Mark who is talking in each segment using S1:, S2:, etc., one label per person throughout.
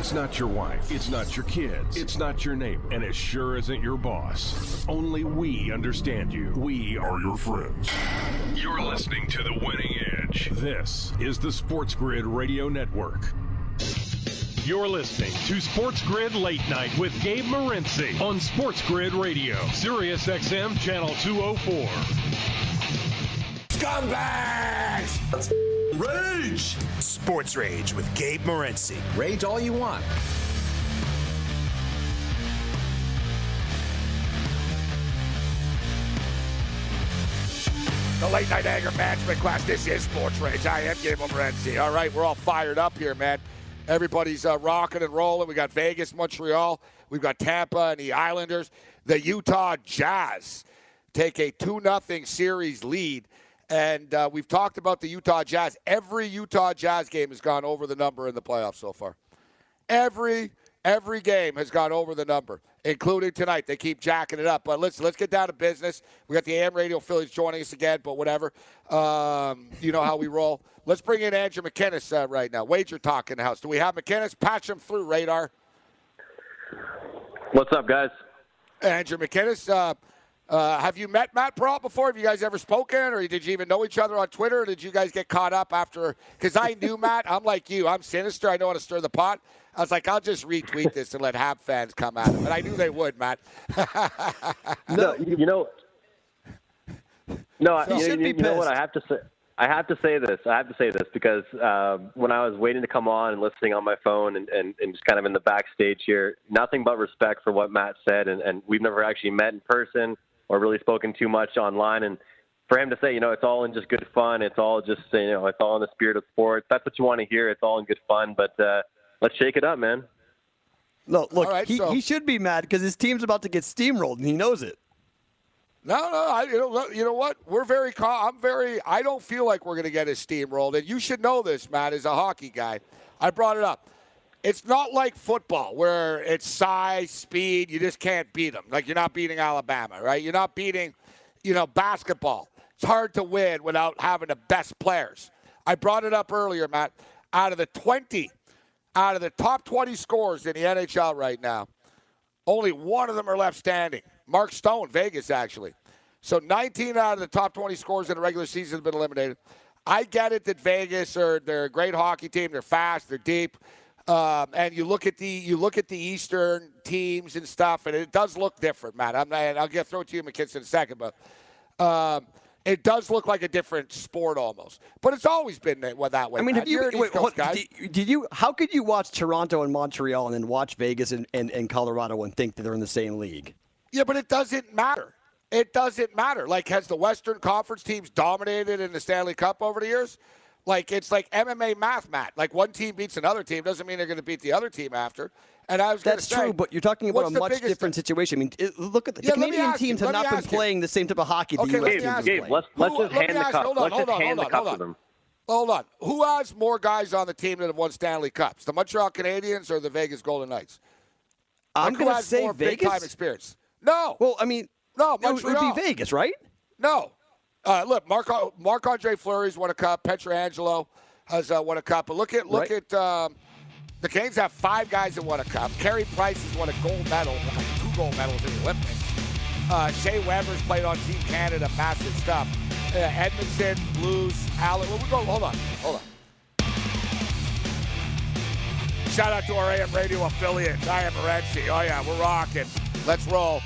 S1: It's not your wife. It's not your kids. It's not your neighbor. And it sure isn't your boss. Only we understand you. We are your friends. You're listening to The Winning Edge. This is the Sports Grid Radio Network. You're listening to Sports Grid Late Night with Gabe Morency on Sports Grid Radio, Sirius XM Channel 204.
S2: Scumbags!
S3: Let's rage!
S2: Sports Rage with Gabe Morency.
S3: Rage all you want.
S2: The late night anger management class. This is Sports Rage. I am Gabe Morency. All right, we're all fired up here, man. Everybody's uh, rocking and rolling. We got Vegas, Montreal. We've got Tampa and the Islanders. The Utah Jazz take a 2 0 series lead. And uh, we've talked about the Utah Jazz. Every Utah Jazz game has gone over the number in the playoffs so far. Every every game has gone over the number, including tonight. They keep jacking it up. But listen, let's get down to business. We got the AM Radio Phillies joining us again, but whatever. Um, you know how we roll. Let's bring in Andrew McKinnis uh, right now. WagerTalk in the house. Do we have McKinnis? Patch him through radar.
S4: What's up, guys?
S2: Andrew McKinnis. Uh, uh, have you met Matt Brault before? Have you guys ever spoken, or did you even know each other on Twitter? Or did you guys get caught up after? Because I knew Matt. I'm like you. I'm sinister. I know how to stir the pot. I was like, I'll just retweet this and let Hab fans come at him. And I knew they would, Matt.
S4: no, you know. No,
S5: So-
S4: you, you, you know what. I have to say. I have to say this. I have to say this because uh, when I was waiting to come on and listening on my phone and, and, and just kind of in the backstage here, nothing but respect for what Matt said. And, and we've never actually met in person or really spoken too much online. And for him to say, you know, it's all in just good fun. It's all just, you know, it's all in the spirit of sports. That's what you want to hear. It's all in good fun. But uh, let's shake it up, man.
S5: No, look,
S2: All right,
S5: he,
S2: so-
S5: he should be mad because his team's about to get steamrolled, and he knows it.
S2: No, no, I, you, know, you know what? We're very calm. I'm very. I don't feel like we're going to get his steamrolled, and you should know this, Matt, as a hockey guy. I brought it up. It's not like football where it's size, speed. You just can't beat them. Like you're not beating Alabama, right? You're not beating, you know, basketball. It's hard to win without having the best players. I brought it up earlier, Matt. Out of the 20, out of the top 20 scores in the NHL right now, only one of them are left standing. Mark Stone, Vegas, actually. So 19 out of the top 20 scores in the regular season have been eliminated. I get it that Vegas are they're a great hockey team. They're fast. They're deep. Um, and you look at the you look at the Eastern teams and stuff, and it does look different, Matt. I'm and I'll get throw it to you, McKinnis, in a second, but um, it does look like a different sport almost. But it's always been that, well, that way.
S5: I mean,
S2: Matt.
S5: have you?
S2: You're
S5: Wait,
S2: East Coast
S5: what,
S2: guy.
S5: did, did you? How could you watch Toronto and Montreal and then watch Vegas and, and, and Colorado and think that they're in the same league?
S2: Yeah, but it doesn't matter. It doesn't matter. Like, has the Western Conference teams dominated in the Stanley Cup over the years? Like, it's like MMA math, Matt. Like, one team beats another team doesn't mean they're going to beat the other team after. And I was
S5: That's
S2: say,
S5: true, but you're talking about a much
S2: biggest-
S5: different situation. I mean, it, look at the,
S2: Yeah,
S5: the Canadian
S2: ask you,
S5: teams have not been
S2: ask you.
S5: playing the same type of hockey the U.S.
S2: let me
S5: teams have.
S4: Gabe,
S5: played.
S4: let's let's
S2: Who-
S4: just
S2: let
S4: hand the
S2: ask-
S4: cup.
S2: hold on,
S4: let's
S2: hold
S4: just
S2: on,
S4: hand
S2: hold
S4: the
S2: on,
S4: cup
S2: hold
S4: to
S2: on.
S4: them.
S2: Hold on. Who has more guys on the team that have won Stanley Cups? The Montreal Canadiens or the Vegas Golden Knights?
S5: I'm
S2: Like,
S5: going to say
S2: more big-time
S5: Vegas.
S2: experience? No.
S5: Well, I mean,
S2: No,
S5: it would- it
S2: Montreal.
S5: would be Vegas, right?
S2: No. Uh, look, Mark Marc Andre Fleury's won a cup. Pietrangelo has uh, won a cup. But look at look
S5: Right.
S2: at um, the Canes have five guys that won a cup. Carey Price has won a gold medal, two gold medals in the Olympics. Uh, Shea Weber's played on Team Canada, massive stuff. Uh, Edmundson, Blues, Allen. Well, we go. Hold on, hold on. Shout out to our AM radio affiliates. I am Morency. Oh, yeah, we're rocking. Let's roll.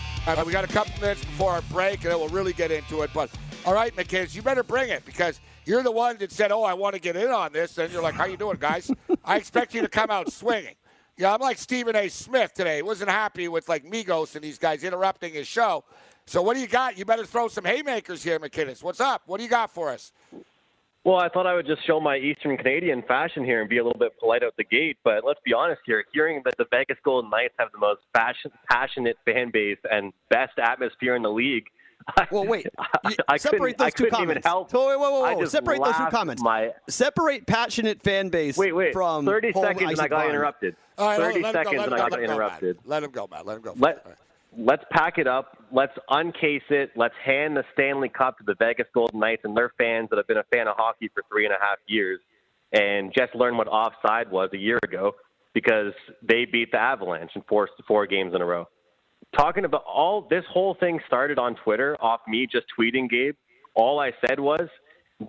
S2: We got a couple minutes before our break, and then we'll really get into it. But, all right, McKinnis, you better bring it because you're the one that said, oh, I want to get in on this. And you're like, how you doing, guys? I expect you to come out swinging. Yeah, I'm like Stephen A. Smith today. Wasn't happy with, like, Migos and these guys interrupting his show. So what do you got? You better throw some haymakers here, McKinnis. What's up? What do you got for us?
S4: Well, I thought I would just show my Eastern Canadian fashion here and be a little bit polite out the gate. But let's be honest here. Hearing that the Vegas Golden Knights have the most fashion, passionate fan base and best atmosphere in the league.
S5: Well, wait.
S4: I, I
S5: separate those two comments.
S4: Even help.
S5: Whoa, whoa, whoa,
S4: I
S5: whoa. Separate those two comments.
S4: My,
S5: Separate passionate fan base
S4: wait, wait.
S5: from
S4: 30 seconds and I got interrupted.
S2: All right,
S4: 30
S2: let him go,
S4: seconds and I got
S2: go,
S4: interrupted.
S2: Let him go, Matt. Let him go.
S4: Let,
S2: right.
S4: let's pack it up. Let's uncase it. Let's hand the Stanley Cup to the Vegas Golden Knights and their fans that have been a fan of hockey for three and a half years and just learn what offside was a year ago because they beat the Avalanche and forced four games in a row. Talking about all this whole thing started on Twitter off me just tweeting Gabe. All I said was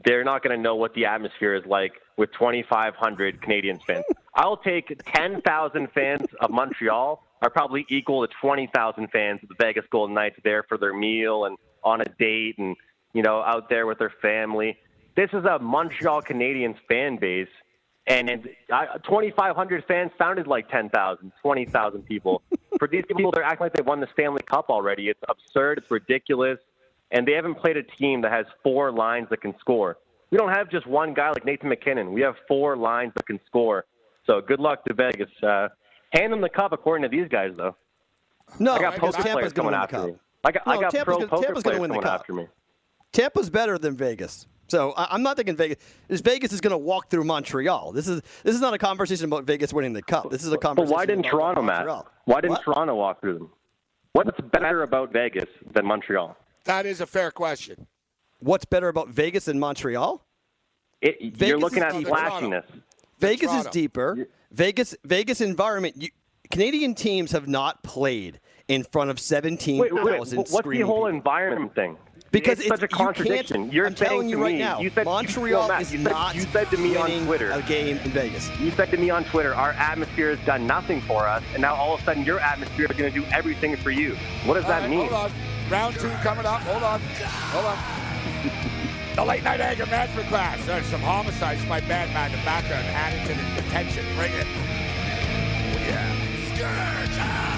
S4: they're not going to know what the atmosphere is like with 2,500 Canadians fans. I'll take 10,000 fans of Montreal are probably equal to 20,000 fans of the Vegas Golden Knights there for their meal and on a date and you know out there with their family. This is a Montreal Canadiens fan base, and it, I, 2,500 fans sounded like 10,000, 20,000 people. for these people, they're acting like they've won the Stanley Cup already. It's absurd. It's ridiculous and they haven't played a team that has four lines that can score. We don't have just one guy like Nathan MacKinnon. We have four lines that can score. So good luck to Vegas. Uh, hand them the cup, according to these guys, though.
S5: No,
S4: I got poker
S5: Tampa's
S4: players coming
S5: to win the
S4: after me. I got, I
S5: No,
S4: got
S5: Tampa's
S4: pro
S5: gonna-
S4: poker
S5: Tampa's
S4: players
S5: win the
S4: coming
S5: cup.
S4: after me.
S5: Tampa's better than Vegas. So I, I'm not thinking Vegas. This Vegas is going to walk through Montreal. This is this is not a conversation about Vegas winning the cup. This is a conversation.
S4: But why didn't
S5: about
S4: Toronto, Matt? Why didn't
S5: What?
S4: Toronto walk through them? What's better about Vegas than Montreal?
S2: That is a fair question.
S5: What's better about Vegas than Montreal?
S4: It,
S5: Vegas
S4: you're looking
S5: is
S4: at
S5: deeper.
S4: flashiness.
S5: Vegas
S2: Toronto.
S5: is deeper. Vegas Vegas environment. You, Canadian teams have not played in front of seventeen
S4: Wait, wait, wait. What's the whole environment thing?
S5: Because
S4: it's
S5: it's-
S4: such a contradiction. You're
S5: I'm telling you right
S4: me,
S5: now,
S4: you said
S5: Montreal
S4: no, Matt,
S5: is
S4: you said,
S5: not
S4: You said to me on
S5: winning
S4: Twitter.
S5: a game in Vegas.
S4: You said to me on Twitter, our atmosphere has done nothing for us, and now all of a sudden your atmosphere is going to do everything for you. What does
S2: All
S4: that
S2: right,
S4: mean?
S2: Hold on. Round two coming up. Hold on. Hold on. the late night anger management class. There's some homicides. My bad man in the background added to the detention. Bring it. Oh, yeah.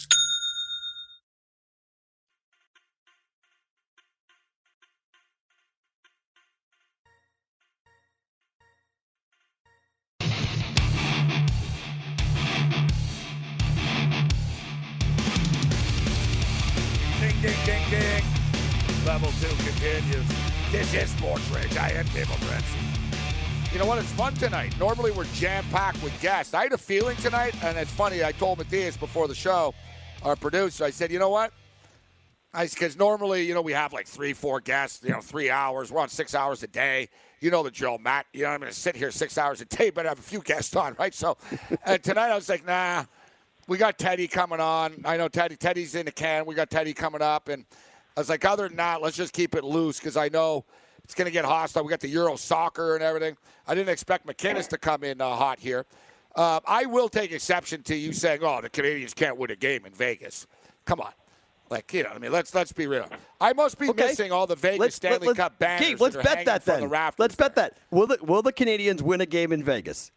S2: Level two continues. This is Sports Rage. I am Gabe Morency. You know what? It's fun tonight. Normally we're jam packed with guests. I had a feeling tonight, and it's funny. I told Matthias before the show. our producer. I said, you know what? I because normally, you know, we have like three, four guests, you know, three hours. We're on six hours a day. You know the drill, Matt. You know, I'm going to sit here six hours a day, but I have a few guests on, right? So uh, tonight I was like, nah, we got Teddy coming on. I know Teddy. Teddy's in the can. We got Teddy coming up, and I was like, other than that, let's just keep it loose because I know it's going to get hostile. We got the Euro soccer and everything. I didn't expect McKinnis to come in uh, hot here. Uh, I will take exception to you saying, "Oh, the Canadians can't win a game in Vegas." Come on. Like you know, I mean, let's let's be real. I must be
S5: Okay.
S2: missing all the Vegas
S5: Let's,
S2: Stanley
S5: let,
S2: Cup banners.
S5: Gabe, let's
S2: that are
S5: bet that then.
S2: The rafters
S5: let's bet
S2: there.
S5: that. Will the Will the Canadians win a game in Vegas?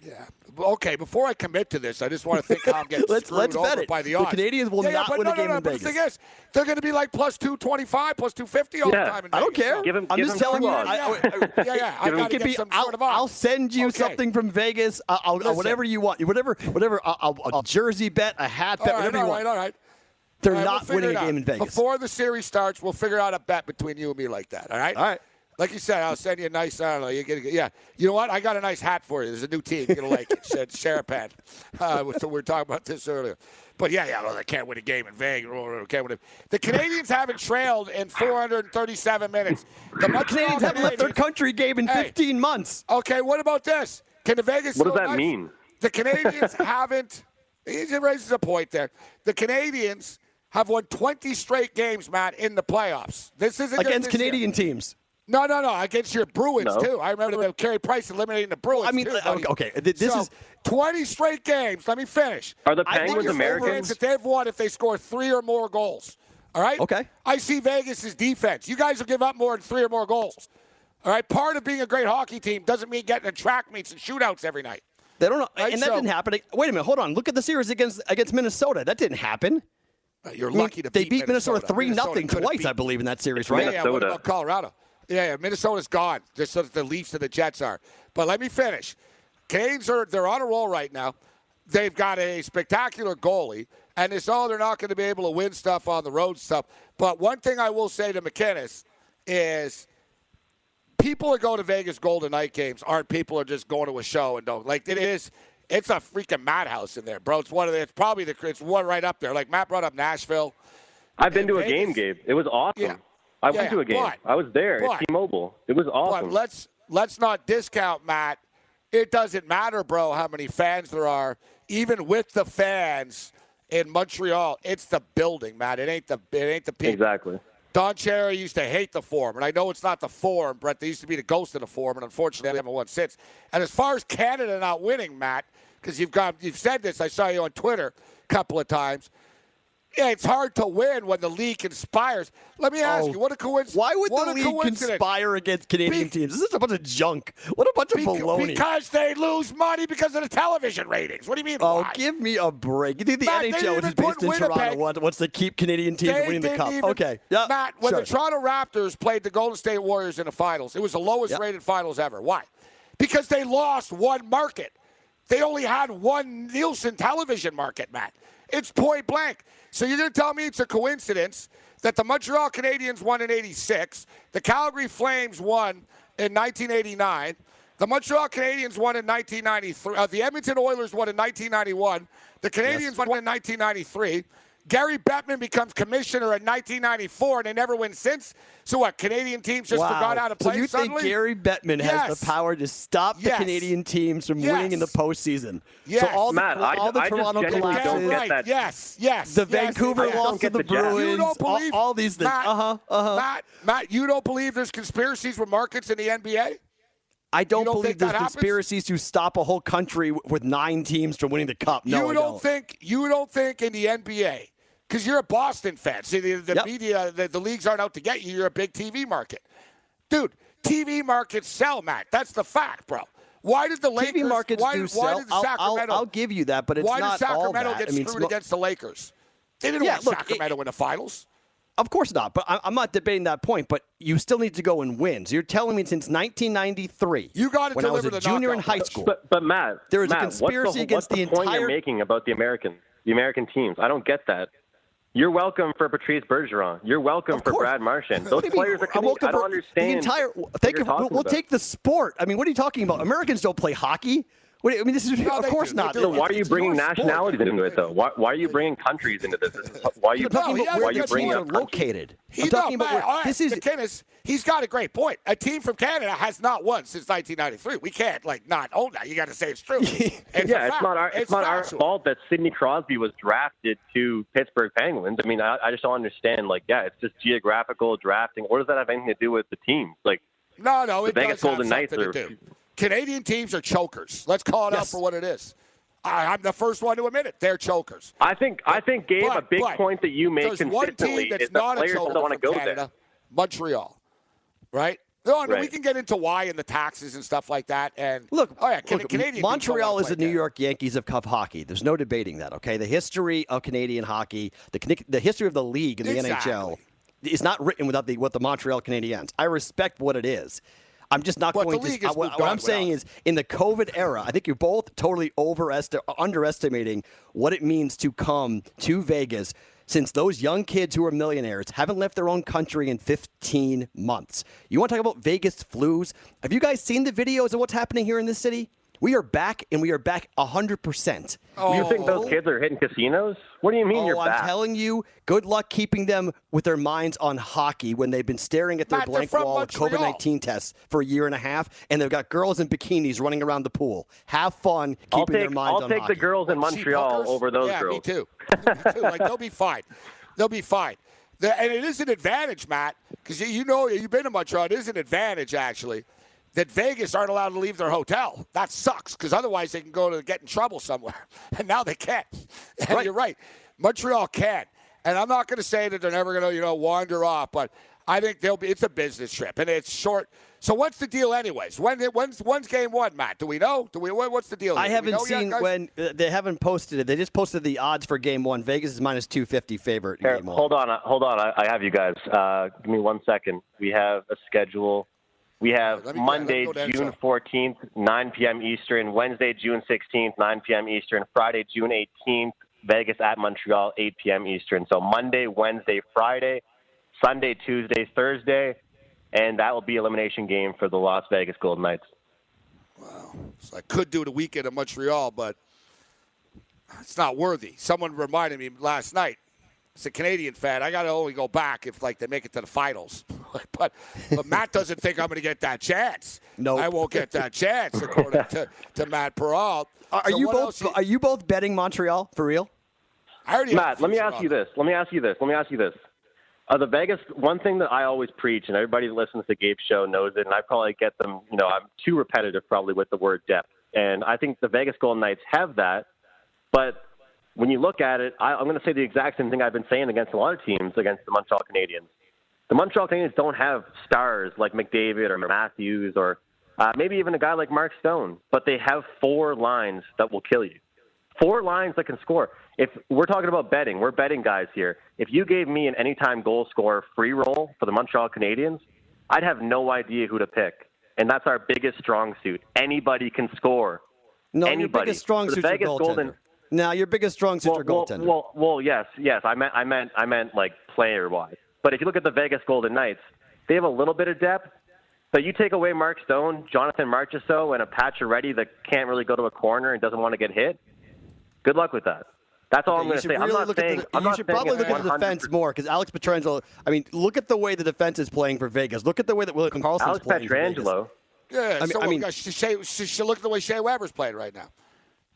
S2: Yeah. Okay. Before I commit to this, I just want to think how I'm getting
S5: Let's-
S2: screwed
S5: let's
S2: over
S5: bet it.
S2: by the
S5: The
S2: odds.
S5: Canadians will
S2: yeah, yeah,
S5: not
S2: but
S5: win
S2: no,
S5: a game
S2: no, no,
S5: in
S2: but
S5: Vegas.
S2: The thing is, they're going to be like plus two twenty five, plus two fifty all
S4: Yeah.
S2: the time. In
S5: I don't
S2: Vegas.
S5: care.
S2: So-
S4: Give him-
S5: I'm
S4: give
S5: just
S4: him
S5: telling you.
S4: two
S5: I,
S4: odds.
S5: I, I-
S2: yeah, yeah. I
S5: Give him-
S2: gotta
S5: could
S2: get
S5: be-
S2: some
S5: I'll,
S2: sort of odds.
S5: I'll send you
S2: Okay.
S5: something from Vegas. Uh, I'll, I'll,
S2: Listen.
S5: whatever you want. Whatever, whatever. Uh, I'll, I'll, a jersey bet, a hat bet,
S2: right,
S5: whatever
S2: all
S5: you want.
S2: All right, all right.
S5: They're
S2: All right,
S5: not
S2: we'll
S5: winning a game in Vegas.
S2: Before the series starts, we'll figure out a bet between you and me like that. All right.
S5: All right.
S2: Like you said, I'll send you a nice. I don't know. You get, a, yeah. You know what? I got a nice hat for you. There's a new team. You're gonna like it. Said Sharapan. Uh, so we were talking about this earlier. But yeah, yeah. Well, they can't win a game in Vegas. Oh, Can't win a- The Canadians haven't trailed in 437 minutes. The Montreal
S5: Canadiens haven't left their
S2: Canadiens-
S5: country game in
S2: Hey.
S5: 15 months.
S2: Okay, what about this? Can the Vegas?
S4: What does that
S2: Knights-
S4: mean?
S2: The Canadians haven't. It raises a point there. The Canadians have won 20 straight games, Matt, in the playoffs. This isn't just
S5: Against
S2: this year.
S5: Canadian teams.
S2: No, no, no. Against your Bruins
S4: No.
S2: too. I remember Carey Price eliminating the Bruins.
S5: I mean,
S2: too,
S5: uh,
S2: buddy.
S5: okay, this
S2: So,
S5: is-
S2: 20 straight games. Let me finish.
S4: Are the Penguins Americans?
S2: that they've won if they score three or more goals. All right.
S5: Okay.
S2: I see Vegas' defense. You guys will give up more than three or more goals. All right. Part of being a great hockey team doesn't mean getting in track meets and shootouts every night.
S5: They don't know,
S2: Right,
S5: and that
S2: so-
S5: didn't happen. Wait a minute, hold on. Look at the series against against Minnesota. That didn't happen.
S2: Uh, You're
S5: I mean,
S2: lucky to
S5: they
S2: beat,
S5: beat Minnesota three
S2: Minnesota
S5: nothing twice,
S2: beat-
S5: I believe, in that series,
S2: Yeah,
S5: right?
S2: yeah. What about Colorado? Yeah, yeah. Minnesota's gone, just so that the Leafs and the Jets are. But let me finish. Canes are they're on a roll right now. They've got a spectacular goalie, and it's all they're not going to be able to win stuff on the road stuff. But one thing I will say to McKinnis is people that go to Vegas Golden Knight games aren't people are just going to a show and don't like it is. It's a freaking madhouse in there, bro. It's one of the. It's probably the. It's one right up there. Like Matt brought up Nashville.
S4: I've been to a
S2: Vegas-
S4: game, Gabe. It was awesome.
S2: Yeah.
S4: I
S2: Yeah,
S4: went to a game.
S2: but-
S4: I was there
S2: but-
S4: at T-Mobile. It was awesome.
S2: But let's let's not discount Matt. It doesn't matter, bro, how many fans there are. Even with the fans in Montreal, it's the building, Matt. It ain't the it ain't the people.
S4: exactly.
S2: Don Cherry used to hate the Forum, and I know it's not the Forum, Brett. They used to be the ghost of the Forum, and unfortunately, they haven't won since. And as far as Canada not winning, Matt, because you've got you've said this, I saw you on Twitter a couple of times. Yeah, it's hard to win when the league conspires. Let me ask
S5: Oh,
S2: you, what a coincidence!
S5: Why would the league conspire against Canadian
S2: Be-
S5: teams? This is a bunch of junk. What a bunch of
S2: Beca-
S5: baloney.
S2: Because they lose money because of the television ratings. What do you mean?
S5: Oh,
S2: why?
S5: give me a break. You think the
S2: Matt,
S5: NHL, which is based in Toronto, wants, wants to keep Canadian teams winning the cup?
S2: even-
S5: okay. Yeah.
S2: Matt, when
S5: sure.
S2: the Toronto Raptors played the Golden State Warriors in the finals, it was the lowest
S5: Yep.
S2: rated finals ever. Why? Because they lost one market. They only had one Nielsen television market, Matt. It's point blank. So you're going to tell me it's a coincidence that the Montreal Canadiens won in 86, the Calgary Flames won in 1989, the Montreal Canadiens won in 1993, uh, the Edmonton Oilers won in 1991, the Canadians won in 1993. Gary Bettman becomes commissioner in 1994, and they never win since. So what? Canadian teams just
S5: wow.
S2: forgot how to play
S5: So you
S2: suddenly?
S5: think Gary Bettman has the power to stop the Canadian teams from
S2: Yes.
S5: winning in the postseason?
S2: Yes.
S5: So all the,
S4: Matt, I-
S5: all the
S4: I just
S5: Toronto
S4: genuinely
S5: collapses,
S4: don't get
S2: right.
S4: that.
S2: Yes, yes.
S5: the
S2: yes,
S5: Vancouver
S2: yes.
S5: loss to
S4: get
S5: the
S4: the Jets.
S5: Bruins,
S2: You don't
S5: all,
S2: believe
S5: all these things.
S2: Matt,
S5: Uh huh. Uh huh.
S2: Matt, Matt, you don't believe there's conspiracies with markets in the NBA?
S5: I don't,
S2: don't
S5: believe
S2: think that
S5: there's
S2: happens?
S5: conspiracies to stop a whole country w- with nine teams from winning the cup. No,
S2: you
S5: I
S2: don't,
S5: don't.
S2: think you don't think in the NBA because you're a Boston fan. See, the, the
S5: Yep.
S2: media, the, the leagues aren't out to get you. You're a big TV market, dude. TV markets sell, Matt. That's the fact, bro. Why did the Lakers?
S5: TV markets
S2: why,
S5: do
S2: why
S5: sell.
S2: did the
S5: I'll,
S2: Sacramento?
S5: I'll, I'll give you that, but it's
S2: why
S5: not
S2: did
S5: all
S2: Sacramento
S5: that.
S2: get
S5: I mean,
S2: screwed
S5: sm-
S2: against the Lakers? They didn't
S5: Yeah,
S2: want
S5: look, it-
S2: Sacramento in the finals.
S5: Of course not. But I- I'm not debating that point. But you still need to go and win. So you're telling me since 1993,
S2: You gotta
S5: when I was a
S2: the
S5: junior in high school,
S4: But but Matt,
S5: There is a
S4: Matt,
S5: conspiracy
S4: against the,
S5: against
S4: what's
S5: the
S4: point you're making about the Americans, the American teams. I don't get that. You're welcome for Patrice Bergeron. You're welcome for. Brad Marchand.
S5: What
S4: Those players are
S5: welcome
S4: I don't understand
S5: The entire. Thank you. We'll, we'll
S4: about.
S5: take the sport. I mean, what are you talking about? Americans don't play hockey. What, I mean, this is
S2: No,
S5: of course
S2: do.
S5: Not.
S4: So why are you bringing
S5: your sport.
S4: nationalities into it though? Why, why are you bringing countries into this? This is- Why are you,
S5: talking
S2: No,
S5: about where
S4: why are you bringing
S5: teams are
S4: up
S5: located.
S2: He,
S5: I'm talking
S2: no,
S5: about
S2: man,
S5: where, this is
S2: McKinnis, he's got a great point. A team from Canada has not won since 1993. We can't like not own that. You got to say it's true. It's
S4: yeah, it's not our it's, not our fault that Sidney Crosby was drafted to Pittsburgh Penguins. I mean, I, I just don't understand. Like, yeah, it's just geographical drafting. What does that have anything to do with the teams? Like,
S2: No, no,
S4: The
S2: it
S4: Vegas
S2: does have
S4: Golden Knights are-
S2: to do. Canadian teams are chokers. Let's call it out for what it is. I, I'm the first one to admit it. They're chokers.
S4: I think I think Gabe,
S2: But-
S4: a big
S2: but
S4: point that you make
S2: There's one
S4: consistently
S2: team that's
S4: is that
S2: not a
S4: players
S2: choker
S4: don't want to go
S2: Canada,
S4: there.
S2: Montreal, right? No, no, we
S4: Right.
S2: can get into why and the taxes and stuff like that. And
S5: Look,
S2: oh yeah, Can-
S5: look,
S2: Canadian
S5: Montreal is the New
S2: play
S5: York Yankees of cup hockey. There's no debating that. Okay, the history of Canadian hockey, the the history of the league in the
S2: Exactly.
S5: NHL, is not written without the what the Montreal Canadiens. I respect what it is. I'm just not
S2: But
S5: going to. I- what what I'm saying is, in the COVID era, I think you're both totally overesti- underestimating what it means to come to Vegas. Since those young kids who are millionaires haven't left their own country in 15 months. You want to talk about Vegas flus? Have you guys seen the videos of what's happening here in this city? We are back, and we are back 100%.
S4: You think those oh. kids are hitting casinos? What do you mean
S5: Oh,
S4: you're
S5: I'm
S4: back?
S5: telling you, good luck keeping them with their minds on hockey when they've been staring at their
S2: Matt,
S5: blank
S2: from
S5: wall of COVID 19 tests for a year and a half, and they've got girls in bikinis running around the pool. Have fun keeping
S4: I'll
S5: their
S4: take
S5: minds
S4: I'll
S5: on
S4: take the girls in Montreal
S2: hookers?
S4: over those
S2: yeah,
S4: girls.
S2: me too. me too. Like they'll be fine. They'll be fine. And it is an advantage, Matt, because you, you know you've been to Montreal. It is an advantage actually that Vegas aren't allowed to leave their hotel. That sucks because otherwise they can go to get in trouble somewhere, and now they can't. And
S5: Right.
S2: you're right. Montreal can, and I'm not going to say that they're never going to you know wander off, but I think they'll be. It's a business trip, and it's short. So what's the deal, anyways? When when's when's game one, Matt? Do we know? Do we? What's the deal?
S5: I?
S2: Do
S5: haven't
S2: know yet,
S5: seen when uh, they haven't posted it. They just posted the odds for game one. Vegas is minus 250 favorite
S4: Here,
S5: game one.
S4: hold on, uh, hold on. I, I have you guys. Uh, give me one second. We have a schedule. We have Monday,
S2: let me go to
S4: June 14th, 9 p.m. Eastern. Wednesday, June 16th, 9 p.m. Eastern. Friday, June 18th, Vegas at Montreal, 8 p.m. Eastern. So Monday, Wednesday, Friday, Sunday, Tuesday, Thursday, and that will be elimination game for the Las Vegas Golden Knights. Wow.
S2: So I could do the weekend in Montreal, but it's not worthy. Someone reminded me last night. It's a Canadian fan. I got to only go back if like they make it to the finals. but but Matt doesn't think I'm going to get that chance.
S5: Nope.
S2: I won't get that chance according to, to Matt Peral.
S5: Are, are
S2: So
S5: you both
S2: you-
S5: are you both betting Montreal for real?
S2: I already
S4: Matt, let me ask you this. Let me ask you this. Let me ask you this. Uh, the Vegas one thing that I always preach, and everybody that listens to Gabe's show knows it, and I probably get them. You know, I'm too repetitive probably with the word depth, and I think the Vegas Golden Knights have that. But when you look at it, I, I'm going to say the exact same thing I've been saying against a lot of teams against the Montreal Canadiens. The Montreal Canadiens don't have stars like McDavid or Matthews or uh, maybe even a guy like Mark Stone, but they have four lines that will kill you four lines that can score. If we're talking about betting, we're betting guys here. If you gave me an anytime goal scorer free roll for the Montreal Canadiens, I'd have no idea who to pick. And that's our biggest strong suit. Anybody can score.
S5: No, your
S4: Anybody.
S5: biggest strong
S4: the Vegas
S5: goaltender.
S4: Golden-
S5: Now your biggest strong suit's
S4: Well,
S5: your
S4: well,
S5: goaltender.
S4: well, well, yes, yes. I meant, I meant, I meant like player wise. But if you look at the Vegas Golden Knights, they have a little bit of depth. But you take away Mark Stone, Jonathan Marchessault, and a Pacioretty that can't really go to a corner and doesn't want to get hit. Good luck with that. That's all I'm
S5: you
S4: going to
S5: should
S4: say. I'm not
S5: look
S4: saying.
S5: at the,
S4: I'm
S5: you
S4: not
S5: should
S4: saying
S5: probably look at the defense more because Alex Pietrangelo. I mean, look at the way the defense is playing for Vegas. Look at the way that William Karlsson's
S4: Alex
S5: playing for Vegas.
S4: Pietrangelo.
S2: Yeah,
S5: I mean-
S2: so
S5: I
S2: what,
S5: mean- uh,
S2: guys, Shea, Shea, Shea- look at the way Shea Weber's playing right now.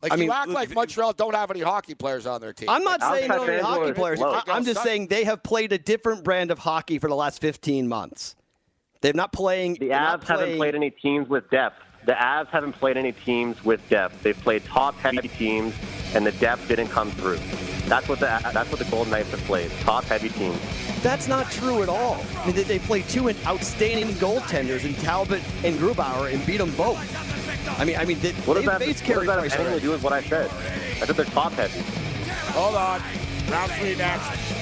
S2: Like
S5: I
S2: you
S5: mean,
S2: act like Montreal don't have any hockey players on their team.
S5: I'm not
S4: Alex
S5: saying they don't have
S4: Pietrangelo
S5: hockey
S4: is
S5: players. I- I'm just saying they have played a different brand of hockey for the last 15 months. They're not playing.
S4: The
S5: they're not
S4: Avs haven't played any teams with depth. The Avs haven't played any teams with depth. They've played top-heavy teams, and the depth didn't come through. That's what the that's what the Golden Knights have played. Top-heavy teams.
S5: That's not true at all. I mean, they, they played two outstanding goaltenders in Talbot and Grubauer and beat them both. I mean, I mean, they,
S4: What does
S5: they
S4: that,
S5: face
S4: what
S5: Carey
S4: does that have
S5: Price
S4: anything to do with what I said? I said they're top-heavy.
S2: Hold on. Round three next.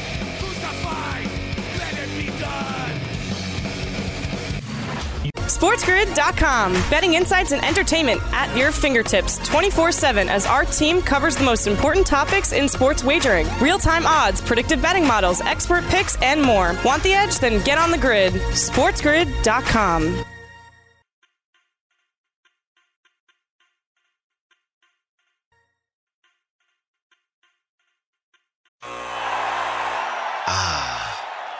S6: SportsGrid.com. Betting insights and entertainment at your fingertips 24 7 as our team covers the most important topics in sports wagering real time odds, predictive betting models, expert picks, and more. Want the edge? Then get on the grid. SportsGrid.com.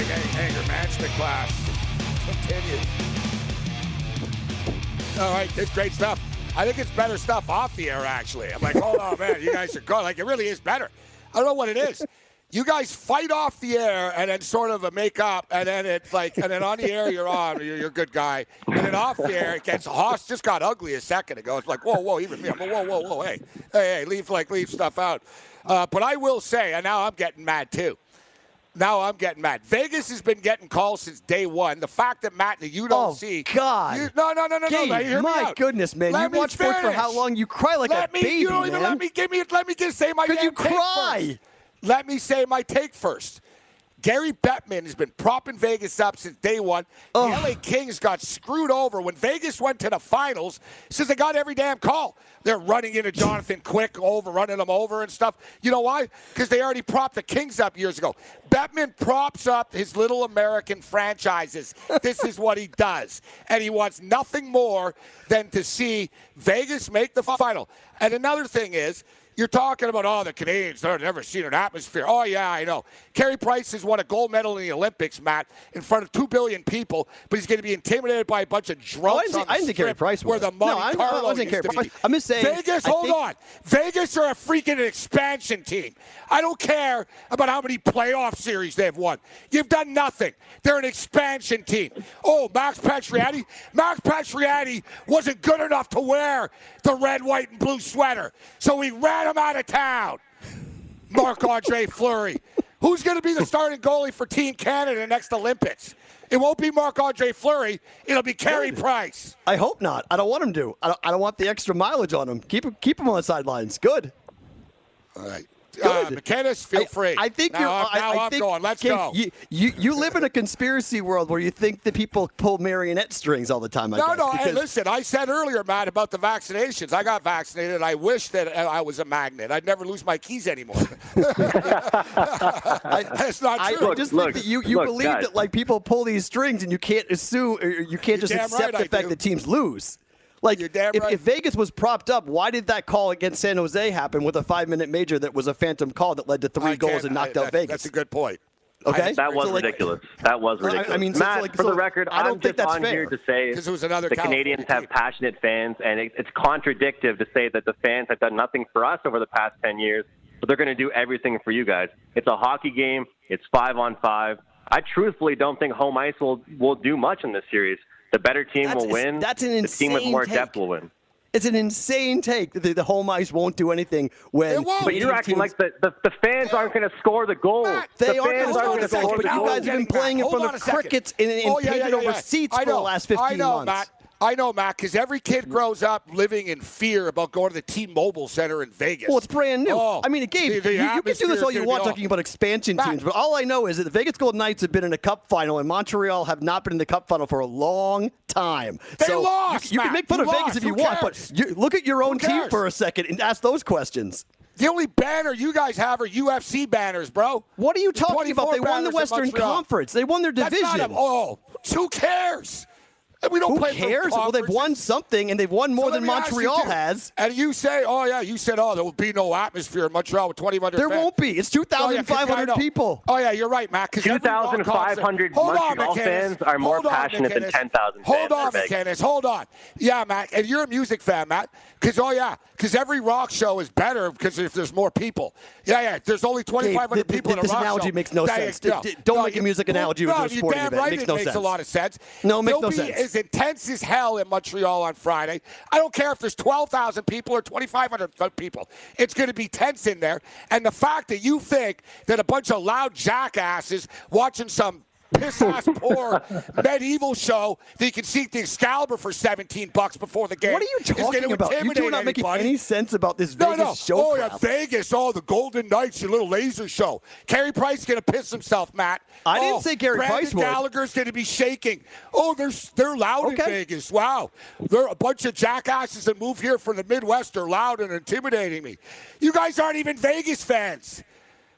S2: Late night anger management class continues. All right, it's great stuff. I think it's better stuff off the air, actually. I'm like, oh, man, you guys are good. Like, it really is better. I don't know what it is. You guys fight off the air and then sort of a make up, and then it's like, and then on the air you're on, you're, you're a good guy, and then off the air it gets Hoss just got ugly a second ago. It's like, whoa, whoa, even me, I'm like, whoa, whoa, whoa, hey, hey, hey, leave like leave stuff out. Uh, but I will say, and now I'm getting mad too. Now I'm getting mad. Vegas has been getting calls since day one. The fact that Matt, you don't see.
S5: Oh,
S2: see.
S5: God.
S2: You, no, no, no, no,
S5: Gabe,
S2: no. Hear me
S5: my goodness, man.
S2: Let
S5: you watch sports for how long? You cry like
S2: let
S5: a
S2: me,
S5: baby,
S2: You don't even
S5: man.
S2: let me give me. Let me just say my.
S5: Could you cry?
S2: first. Let me say my take first. Gary Bettman has been propping Vegas up since day one. The LA Kings got screwed over when Vegas went to the finals. Since they got every damn call, they're running into Jonathan Quick over, running them over and stuff. You know why? Because they already propped the Kings up years ago. Bettman props up his little American franchises. this is what he does, and he wants nothing more than to see Vegas make the final. And another thing is. You're talking about, oh, the Canadians, they've never seen an atmosphere. Oh, yeah, I know. Carey Price has won a gold medal in the Olympics, Matt, in front of 2 billion people, but he's going to be intimidated by a bunch of
S5: Oh, I
S2: drunks
S5: didn't,
S2: on
S5: think- I didn't think Carey Price
S2: where
S5: was.
S2: the money
S5: no, I, I
S2: Carlo
S5: wasn't Carey
S2: to
S5: Price.
S2: be.
S5: I'm just saying.
S2: Vegas,
S5: I
S2: hold
S5: think-
S2: on. Vegas are a freaking expansion team. I don't care about how many playoff series they've won. You've done nothing. They're an expansion team. Oh, Max Pacioretty. Max Pacioretty wasn't good enough to wear the red, white, and blue sweater, so we ran him out of town. Marc Andre Fleury. Who's going to be the starting goalie for Team Canada next Olympics? It won't be Marc Andre Fleury. It'll be Carey Price.
S5: I hope not. I don't want him to. I don't, I don't want the extra mileage on him. Keep him, keep him on the sidelines. Good.
S2: All right. Uh, McKinnis, feel
S5: I-
S2: free.
S5: I, think
S2: now,
S5: you're.
S2: I'm- now
S5: I
S2: I'm
S5: think,
S2: going. Let's
S5: Gabe,
S2: go.
S5: You, you you live in a conspiracy world where you think that people pull marionette strings all the time. I
S2: no,
S5: guess,
S2: no. Hey, listen. I said earlier, Matt, about the vaccinations. I got vaccinated. I wish that I was a magnet. I'd never lose my keys anymore. That's not
S5: I,
S2: true.
S5: I just
S4: look,
S5: think that you, you
S4: look,
S5: believe
S4: guys.
S5: that like people pull these strings and you can't assume or you can't
S2: You're
S5: just accept
S2: right
S5: the
S2: I
S5: fact
S2: do.
S5: that teams lose. Like
S2: You're damn
S5: if,
S2: right.
S5: if Vegas was propped up, why did that call against San Jose happen with a five minute major that was a phantom call that led to three
S2: I
S5: goals and knocked
S2: I-
S5: out
S2: that's,
S5: Vegas?
S2: That's a good point.
S5: Okay,
S4: That was
S5: So, like,
S4: ridiculous. That was
S5: I- I
S4: ridiculous.
S5: mean, so- like,
S4: for
S5: so
S4: the record,
S5: I don't
S4: am
S5: think
S4: just
S5: that's
S4: on here
S5: fair.
S4: to say
S2: 'Cause it was another
S4: the
S2: California
S4: Canadians have passionate fans, and it, it's contradictive to say that the fans have done nothing for us over the past 10 years, but they're going to do everything for you guys. It's a hockey game. It's five on five. I truthfully don't think home ice will, will do much in this series. The better team
S5: That's-
S4: will win.
S5: that's an
S4: the team with
S5: insane
S4: more
S5: take.
S4: depth will win.
S5: It's an insane take the, the home ice won't do anything when.
S2: Won't.
S4: But you're acting like the, the, the fans aren't going to score the goal.
S2: Matt,
S5: They
S4: the
S5: aren't going to score the
S4: to
S5: goals, but you guys have been playing in
S2: Hold
S5: front of crickets and, and
S2: Oh, yeah,
S5: painted
S2: yeah,
S5: over seats
S2: I
S5: for the last 15
S2: I know,
S5: months.
S2: Matt. I know, Matt, because every kid grows up living in fear about going to the T-Mobile Center in Vegas.
S5: Well, it's brand new.
S2: Oh,
S5: I mean, Gabe,
S2: the- the
S5: you, you can do this all you want talking about expansion
S2: Matt.
S5: teams, but all I know is that the Vegas Golden Knights have been in a cup final, and Montreal have not been in the cup final for a long time.
S2: They
S5: so
S2: lost,
S5: You, you can make fun
S2: You
S5: of Vegas
S2: lost.
S5: if you
S2: Who
S5: want, but you, look at your own team for a second and ask those questions.
S2: The only banner you guys have are UFC banners, bro.
S5: What are you talking about? They won the Western Conference. They won their division.
S2: That's not a, oh, who cares? And we don't
S5: Who
S2: play
S5: cares? Well, they've won something, and they've won more
S2: So
S5: than
S2: me you,
S5: Montreal has.
S2: And you say, oh, yeah, you said, oh, there will be no atmosphere in Montreal with 2,500
S5: There
S2: fans.
S5: won't be. It's
S2: Oh, yeah,
S5: 2,500 people.
S2: Oh, yeah, you're right, Matt. 'cause every rock
S4: 2,500
S2: concert- Hold on,
S4: Montreal
S2: McKinnis.
S4: fans are more
S2: on,
S4: passionate than
S2: McKinnis.
S4: 10,000
S2: Hold on,
S4: in
S2: McKinnis. Hold on. Yeah, Matt. And you're a music fan, Matt. Because, oh, yeah, because every rock show is better because if there's more people. Yeah, yeah. There's only 2,500
S5: th-
S2: people in a
S5: this analogy makes no sense.
S2: yeah,
S5: D- d- don't make a music analogy with a
S2: you're
S5: sporting
S2: damn
S5: event. It
S2: right
S5: makes
S2: it
S5: no
S2: makes a
S5: sense.
S2: lot of sense.
S5: No, it makes no sense.
S2: As intense as hell in Montreal on Friday. I don't care if there's 12,000 people or 2,500 people. It's going to be tense in there. And the fact that you think that a bunch of loud jackasses watching some piss ass poor medieval show that you can see the Excalibur for 17 bucks before the game.
S5: What are you talking about? You
S2: intimidate
S5: two are not making
S2: anybody.
S5: any sense about this Vegas
S2: no.
S5: show
S2: oh, yeah. Vegas. Oh, the Golden Knights, your little laser show. Carey Price going to piss himself, Matt.
S5: I didn't
S2: Oh,
S5: say Carey
S2: Brendan
S5: Price would.
S2: Gallagher's going to be shaking. Oh, they're they're loud in Vegas. Wow, they're a bunch of jackasses that move here from the Midwest. are loud and intimidating me. You guys aren't even Vegas fans.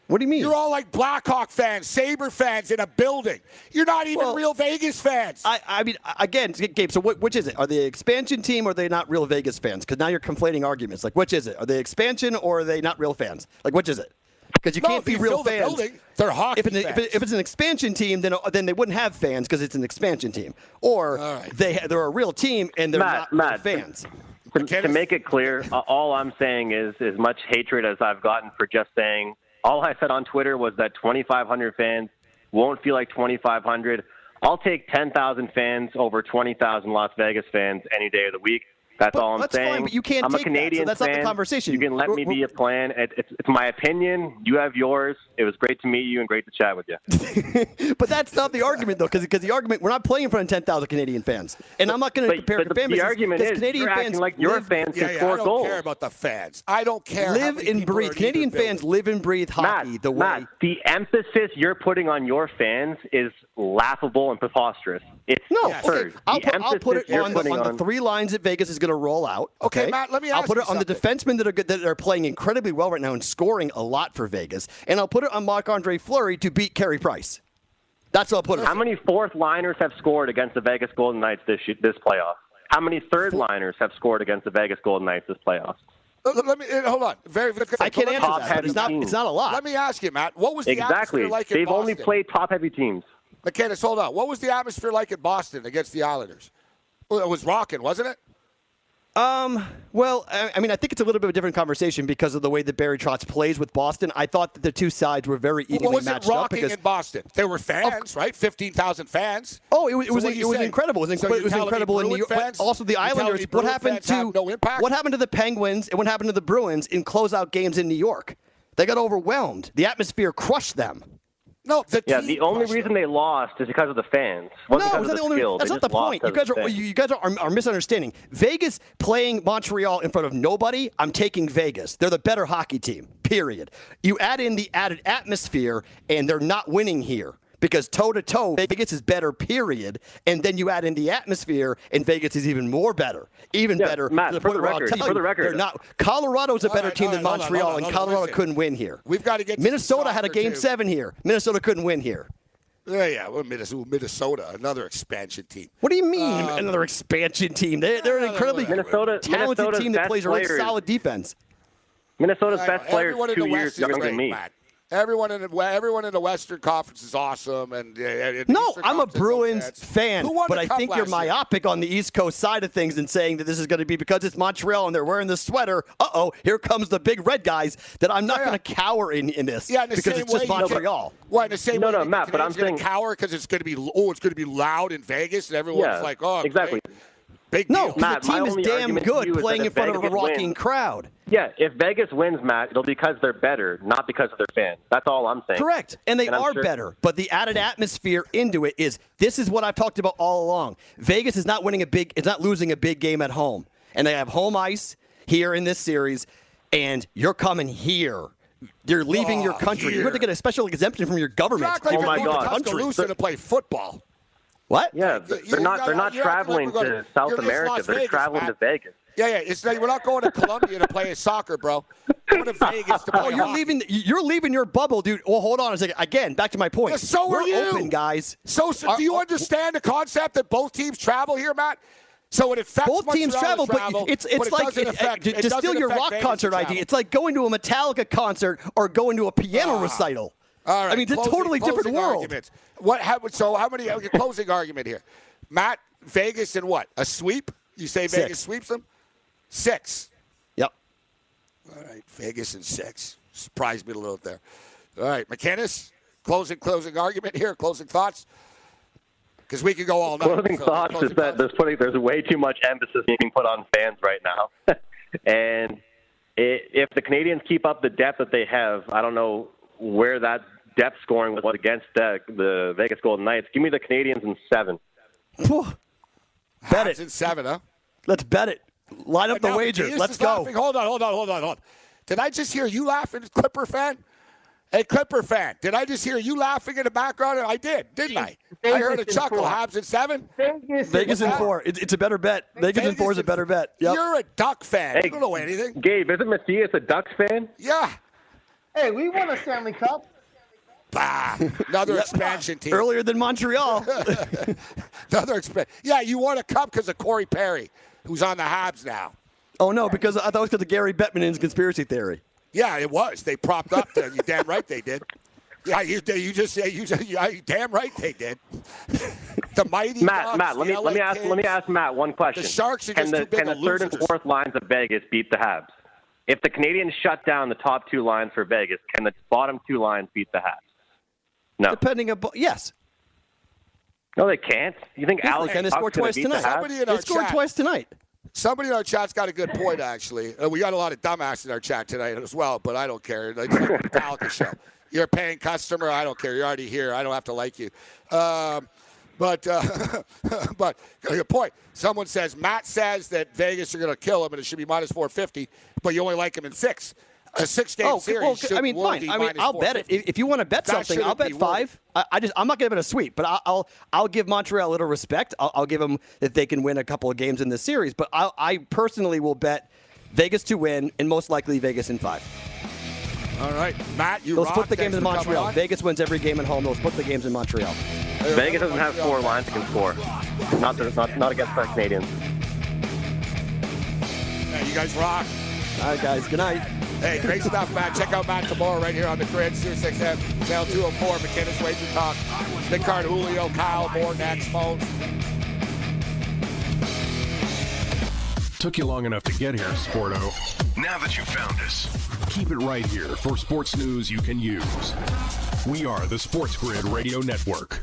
S5: What do you mean?
S2: You're all like Blackhawk fans, Sabre fans in a building. You're not even
S5: Well,
S2: real Vegas fans.
S5: I, I mean, again, Gabe. So, what, which is it? Are they expansion team or are they not real Vegas fans? Because now you're conflating arguments. Like, which is it? Are they expansion or are they not real fans? Like, which is it? Because you
S2: No,
S5: can't
S2: if
S5: be
S2: you
S5: real
S2: fill the
S5: fans.
S2: building, they're hockey
S5: if, it- if, it- if it's an expansion team, then then they wouldn't have fans because it's an expansion team. Or
S2: All right.
S5: they they're a real team and they're
S4: Matt,
S5: not real
S4: Matt,
S5: fans.
S4: To, to make it clear, all I'm saying is as much hatred as I've gotten for just saying. All I said on Twitter was that 2,500 fans won't feel like 2,500. I'll take 10,000 fans over 20,000 Las Vegas fans any day of the week. That's
S5: But
S4: all I'm
S5: that's fine,
S4: saying.
S5: but you can't
S4: I'm
S5: take
S4: a
S5: that, so
S4: Canadian
S5: that's not the conversation.
S4: You can let me be a plan. It, it's, it's my opinion. You have yours. It was great to meet you and great to chat with you.
S5: But that's not the argument, though, because the argument we're not playing in front of 10,000 Canadian fans, and I'm not going to compare
S4: but
S5: it
S4: the,
S5: to fan
S4: the
S5: bases,
S4: argument
S5: 'cause
S4: is
S5: Canadian
S4: you're
S5: fans
S4: acting like your
S5: live,
S4: fans
S2: yeah,
S4: can
S2: yeah,
S4: score
S2: I don't
S4: goals.
S2: care about the fans. I don't care.
S5: live
S2: many
S5: and breathe. Canadian
S2: either building.
S5: fans live and breathe hockey
S4: Matt,
S5: the way.
S4: Matt, the emphasis you're putting on your fans is laughable and preposterous. It's
S5: No,
S4: absurd.
S5: okay. I'll
S4: the
S5: put, I'll put
S4: emphasis
S5: it
S4: you're
S5: on the,
S4: putting
S5: on the three lines that Vegas is going to roll out.
S2: Okay,
S5: Okay,
S2: Matt, let me
S5: I'll put
S2: you
S5: it on the
S2: something.
S5: defensemen that are good, that are playing incredibly well right now and scoring a lot for Vegas, and I'll put it on Marc Andre Fleury to beat Carey Price. That's what I'll put it.
S4: How many fourth liners have scored against the Vegas Golden Knights this this playoff? How many third liners have scored against the Vegas Golden Knights this playoff?
S2: Let, let me uh, hold on. Very, very
S5: I can't answer that. It's not.
S4: heavy
S5: It's not a lot.
S2: Let me ask you, Matt. What was the
S4: Exactly.
S2: atmosphere like in
S4: They've
S2: Boston?
S4: only played top heavy teams.
S2: McKenna, hold on. What was the atmosphere like in Boston against the Islanders? Well, it was rocking, wasn't it?
S5: Um. Well, I, I mean, I think it's a little bit of a different conversation because of the way that Barry Trotz plays with Boston. I thought that the two sides were very evenly
S2: What was it
S5: matched up
S2: rocking
S5: because
S2: in Boston? There were fans, right? Fifteen thousand fans.
S5: Oh, it was, it was, it was incredible. It was,
S2: So
S5: inc- it was incredible in New York.
S2: fans-
S5: also, the Islanders. What happened to
S2: no
S5: what happened to the Penguins and what happened to the Bruins in closeout games in New York? They got overwhelmed. The atmosphere crushed them.
S2: No, the
S4: Yeah, the only reason
S2: them.
S4: they lost is because of the fans. Wasn't
S5: no,
S4: because of the
S5: the only.
S4: skill.
S5: That's
S4: They
S5: not the point. You guys are
S4: fans.
S5: you guys are, are, are misunderstanding. Vegas playing Montreal in front of nobody. I'm taking Vegas. They're the better hockey team. Period. You add in the added atmosphere, and they're not winning here. Because toe to toe, Vegas is better, period. And then you add in the atmosphere, and Vegas is even more better. Even
S4: Yeah,
S5: better.
S4: Matt,
S5: to the
S4: for
S5: point
S4: the record-
S5: tell
S4: for the record-
S5: they're not. Colorado's a better
S2: right,
S5: team
S2: all
S5: than
S2: right, hold on,
S5: Montreal,
S2: hold on,
S5: and Colorado
S2: listen.
S5: couldn't win here.
S2: We've got to get to
S5: Minnesota had a game
S2: too.
S5: seven here. Minnesota couldn't win here.
S2: Yeah, yeah. Well, Minnesota, Minnesota, another expansion team.
S5: What do you mean, um, another expansion team? They, they're an incredibly
S4: Minnesota-
S5: talented
S4: Minnesota's
S5: team that
S4: best
S5: plays a really solid defense.
S4: Minnesota's best player
S2: Everyone
S4: is
S2: in
S4: two
S2: the
S4: years
S2: West
S4: younger than me.
S2: Matt. Everyone in the everyone in the Western Conference is awesome, and
S5: No,
S2: Eastern
S5: I'm a
S2: Conference, no
S5: Bruins fan, but I think you're
S2: last year?
S5: myopic on the East Coast side of things and saying that this is going to be because it's Montreal and they're wearing the sweater. Uh oh, here comes the big red guys. That I'm not
S2: Yeah, yeah.
S5: going to cower in, in this
S2: Yeah, in the
S5: because
S2: same
S5: it's just
S2: way you can-
S5: Montreal.
S2: Well, in the same
S4: No,
S2: way,
S4: no,
S2: you
S4: Matt, but I'm
S2: gonna
S4: saying-
S2: cower because it's going to be oh, it's going to be loud in Vegas, and everyone's
S4: Yeah,
S2: like, oh,
S4: exactly.
S2: great. Big
S5: No,
S2: deal.
S5: 'cause
S4: Matt,
S5: the
S4: my
S5: team is
S4: only
S5: damn
S4: argument
S5: good
S4: is
S5: playing in
S4: if
S5: front of a rocking
S4: wins-
S5: crowd.
S4: Yeah, if Vegas wins, Matt, it'll be because they're better, not because of their fans. That's all I'm saying.
S5: Correct. And they
S4: And
S5: are
S4: sure-
S5: better. But the added atmosphere into it is this is what I've talked about all along. Vegas is not winning a big it's not losing a big game at home. And they have home ice here in this series, and you're coming here. You're leaving your
S2: Oh,
S5: country. You have to get a special exemption from your government.
S2: act like
S4: Oh my
S2: going to
S4: God.
S2: Tuscaloosa to play football.
S5: What?
S4: Yeah, they're
S2: you
S4: not.
S2: got-
S4: They're not
S2: you're like
S4: traveling
S2: gonna-
S4: to South
S2: you're-
S4: America.
S2: Las
S4: They're
S2: Vegas,
S4: traveling
S2: Matt.
S4: to Vegas.
S2: Yeah, yeah. It's not, we're not going to Colombia to play soccer, bro. We're going to Vegas to play
S5: Oh, you're
S2: hockey.
S5: leaving. You're leaving your bubble, dude. Well, hold on a second. Again, back to my point.
S2: Yeah, so
S5: We're
S2: are you.
S5: open, guys.
S2: So, so
S5: Are-
S2: do you understand the concept that both teams travel here, Matt? So it affects
S5: Both teams
S2: Montreal
S5: travel, but it's it's
S2: but it
S5: like
S2: doesn't
S5: it-
S2: affect,
S5: to,
S2: it
S5: to steal your rock
S2: Vegas
S5: concert
S2: to
S5: idea. It's like going to a Metallica concert or going to a piano ah. recital.
S2: All right.
S5: I mean, it's a totally different
S2: closing
S5: world.
S2: Arguments. What? How, so how many? Okay, closing argument here. Matt, Vegas and what? A sweep? You say
S5: Six.
S2: Vegas sweeps them? Six.
S5: Yep.
S2: All right, Vegas and six. Surprised me a little there. All right, McKinnis, closing closing argument here, closing thoughts. Because we could go all night.
S4: Closing
S2: So,
S4: thoughts
S2: closing
S4: is that
S2: thoughts.
S4: there's putting there's way too much emphasis being put on fans right now, and i if the Canadiens keep up the depth that they have, I don't know where that depth scoring was against uh, the Vegas Golden Knights. Give me the Canadiens in seven.
S5: Whew. Bet
S2: Habs
S5: it.
S2: in seven, huh?
S5: Let's bet it. Line up the
S2: Now,
S5: wager.
S2: McKinnis
S5: Let's go.
S2: laughing. Hold on, hold on, hold on, hold on. Did I just hear you laughing, Clipper fan? Hey, Clipper fan, did I just hear you laughing in the background? I did, didn't I? I heard a chuckle.
S7: four.
S2: Habs in seven.
S7: Vegas,
S5: Vegas in four. It's, it's a better bet. Vegas, in four is a better bet. Yep.
S2: You're a Duck fan.
S4: Hey.
S2: you don't know anything.
S4: Gabe, isn't Matthias a Ducks fan?
S2: Yeah.
S7: Hey, we won a Stanley Cup.
S2: Bah. Another expansion team.
S5: Earlier than Montreal.
S2: Another expansion. Yeah, you won a cup because of Corey Perry, who's on the Habs now.
S5: oh no, because I thought it was because of Gary Bettman's conspiracy theory.
S2: Yeah, it was. They propped up. The, you damn right they did. Yeah, you, you just say you, just- yeah, you damn right they did. the mighty
S4: Matt,
S2: Ducks,
S4: Matt, let me
S2: the
S4: let me
S2: LA
S4: ask let me ask Matt one question.
S2: The Sharks are
S4: can
S2: just
S4: the
S2: too big
S4: can
S2: of
S4: the third and fourth lines of Vegas beat the Habs? If the Canadiens shut down the top two lines for Vegas, can the bottom two lines beat the Habs? No,
S5: Depending upon yes,
S4: no, they can't. You think
S5: yes
S4: Alex
S5: can. They
S4: Tuch's
S5: scored
S4: gonna
S5: twice tonight.
S2: Somebody in
S5: They
S2: our
S5: scored
S2: chat.
S5: twice tonight.
S2: Somebody in our chat's got a good point, actually. Uh, we got a lot of dumbasses in our chat tonight as well, but I don't care. It's like the Metallica show. You're a paying customer. I don't care. You're already here. I don't have to like you. Um, but uh, but good point. Someone says Matt says that Vegas are going to kill him and it should be minus 450, but you only like him in six. A six-game
S5: Oh,
S2: series.
S5: well,
S2: should
S5: I mean, fine. I mean, I'll bet it. If, if you want to bet
S2: That
S5: something, I'll bet five. I, I just, I'm not giving it a sweep, but I'll, I'll, I'll give Montreal a little respect. I'll, I'll give them that they can win a couple of games in this series. But I, I personally will bet Vegas to win, and most likely Vegas in five.
S2: All right, Matt, you
S5: They'll
S2: rock.
S5: split the games
S2: Thanks
S5: in Montreal. Vegas wins every game at home. They'll split the games in Montreal.
S4: Vegas doesn't have four lines against four. Not the, not not against the Canadiens.
S2: Yeah, you guys rock.
S5: All right, guys. Good night.
S2: Hey, great stuff, Matt. Check out Matt tomorrow right here on the grid, Sirius XM, channel 204, McKinnis WagerTalk. Big card, Julio, Kyle, more next phones.
S1: Took you long enough to get here, Sporto. Now that you've found us, keep it right here for sports news you can use. We are the Sports Grid Radio Network.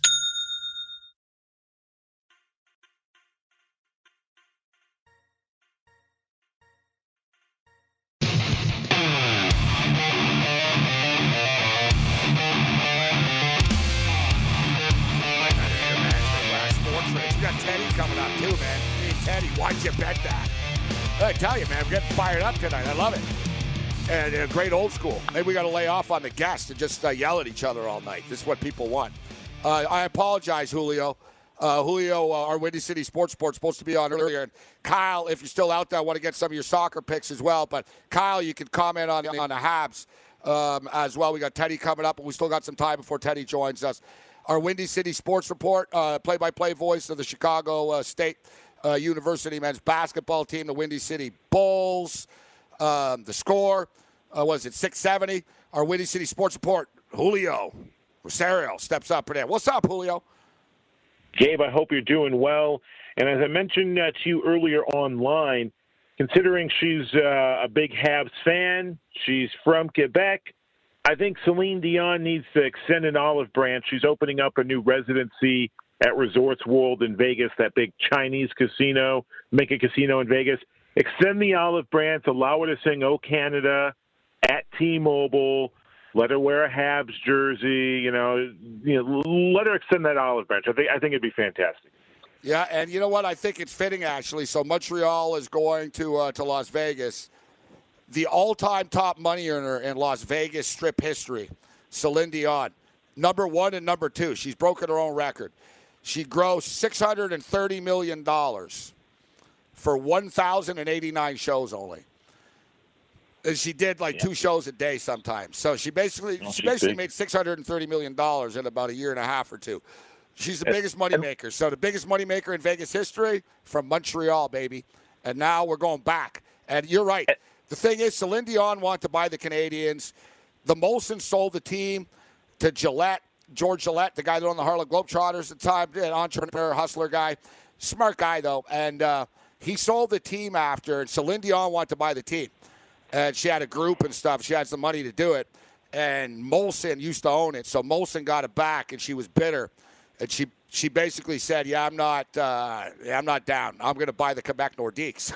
S2: Coming up too, man. Hey, Teddy, why'd you bet that? I tell you, man, we're getting fired up tonight. I love it. And uh, great old school. Maybe we got to lay off on the guests and just uh, yell at each other all night. This is what people want. Uh, I apologize, Julio. Uh, Julio, uh, our Windy City Sports Report, supposed to be on earlier. And Kyle, if you're still out there, I want to get some of your soccer picks as well. But Kyle, you can comment on on the Habs um, as well. We got Teddy coming up, and we still got some time before Teddy joins us. Our Windy City Sports Report, uh, play-by-play voice of the Chicago uh, State uh, University men's basketball team, the Windy City Bulls. Um, the score uh, was it 670. Our Windy City Sports Report, Julio Rosario steps up for that. What's up, Julio?
S8: Gabe, I hope you're doing well. And as I mentioned uh, to you earlier online, considering she's uh, a big Habs fan, she's from Quebec. I think Celine Dion needs to extend an olive branch. She's opening up a new residency at Resorts World in Vegas, that big Chinese casino, make a casino in Vegas. Extend the olive branch, allow her to sing "Oh Canada" at T-Mobile. Let her wear a Habs jersey. You know, you know, let her extend that olive branch. I think I think it'd be fantastic.
S2: Yeah, and you know what? I think it's fitting actually. So Montreal is going to uh, to Las Vegas. The all-time top money earner in Las Vegas strip history, Celine Dion, number one and number two. She's broken her own record. She grossed $630 million for 1,089 shows only. And she did like yeah. two shows a day sometimes. So she basically well, she basically big. made $630 million in about a year and a half or two. She's the biggest moneymaker. So the biggest moneymaker in Vegas history from Montreal, baby. And now we're going back. And you're right. The thing is, Celine Dion wanted to buy the Canadiens. The Molson sold the team to Gillett George Gillett, the guy that owned the Harlem Globetrotters at the time, an entrepreneur, hustler guy, smart guy though, and uh, he sold the team after. And Celine Dion wanted to buy the team, and she had a group and stuff. She had some money to do it, and Molson used to own it, so Molson got it back, and she was bitter, and she she basically said, "Yeah, I'm not, uh, yeah, I'm not down. I'm going to buy the Quebec Nordiques."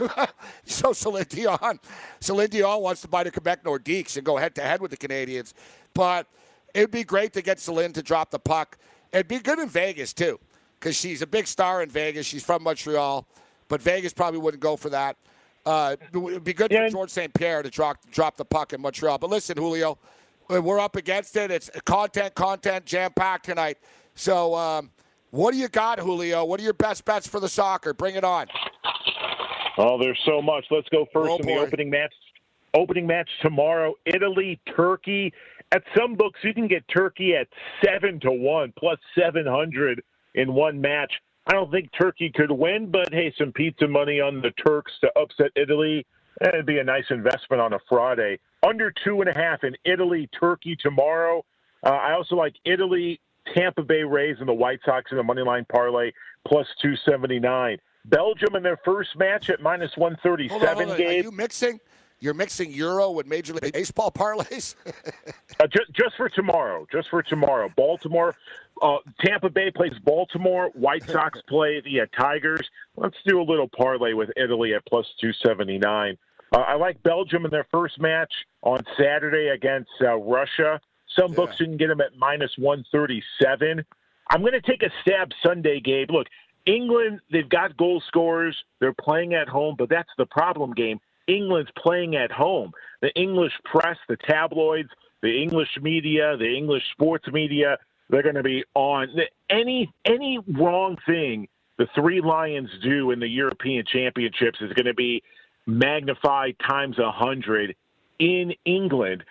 S2: so Celine Dion, Celine Dion wants to buy the Quebec Nordiques and go head to head with the Canadiens. but it would be great to get Celine to drop the puck. It'd be good in Vegas, too, because she's a big star in Vegas. She's from Montreal, but Vegas probably wouldn't go for that. Uh, it would be good yeah. for George St. Pierre to drop, drop the puck in Montreal. But listen, Julio, we're up against it. It's content, content, jam packed tonight. So, um, what do you got, Julio? What are your best bets for the soccer? Bring it on.
S8: Oh, there's so much. Let's go first oh, in the opening match. Opening match tomorrow, Italy, Turkey. At some books, you can get Turkey at seven to one, plus seven hundred in one match. I don't think Turkey could win, but hey, some pizza money on the Turks to upset Italy. That'd be a nice investment on a Friday. Under two and a half in Italy, Turkey tomorrow. Uh, I also like Italy, Tampa Bay Rays, and the White Sox in the money line parlay plus two seventy nine. Belgium in their first match at minus one thirty seven. Are
S2: you mixing? You're mixing Euro with Major League Baseball parlays?
S8: uh, just, just for tomorrow. Just for tomorrow. Baltimore, uh, Tampa Bay plays Baltimore. White Sox play the uh, Tigers. Let's do a little parlay with Italy at plus 279. Uh, I like Belgium in their first match on Saturday against uh, Russia. Some yeah. books you can get them at minus 137. I'm going to take a stab Sunday, Gabe. Look, England, they've got goal scorers. They're playing at home, but that's the problem game. England's playing at home. The English press, the tabloids, the English media, the English sports media, they're going to be on any any wrong thing the three Lions do in the European Championships is going to be magnified times a hundred in England.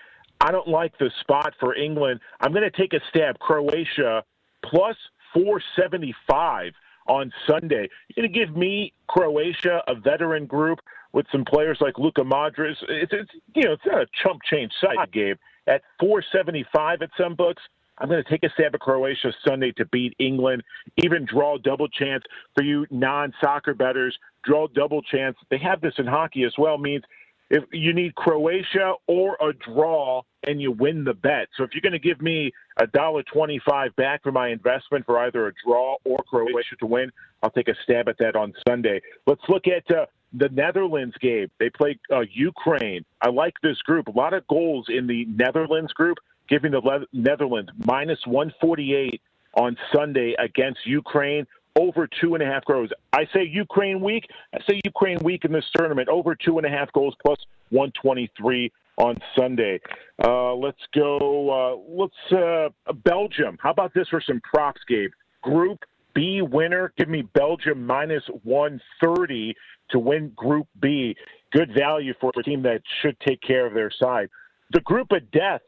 S8: I don't like the spot for England. I'm going to take a stab. Croatia plus 475 on Sunday. You're going to give me Croatia, a veteran group with some players like Luka Modric. It's, it's you know it's not a chump change site, Gabe. At 475 at some books, I'm going to take a stab at Croatia Sunday to beat England. Even draw double chance for you non-soccer betters. Draw double chance. They have this in hockey as well. Means if you need Croatia or a draw and you win the bet. So if you're going to give me a dollar twenty-five back for my investment for either a draw or Croatia to win, I'll take a stab at that on Sunday. Let's look at uh, the Netherlands game. They play uh, Ukraine. I like this group. A lot of goals in the Netherlands group, giving the Le- Netherlands minus 148 on Sunday against Ukraine. Over two and a half goals. I say Ukraine week. I say Ukraine week in this tournament over two and a half goals plus 123 on Sunday. Uh, let's go. Uh, let's uh, Belgium. How about this for some props, Gabe? Group B winner. Give me Belgium minus 130 to win Group B. Good value for a team that should take care of their side. The group of death: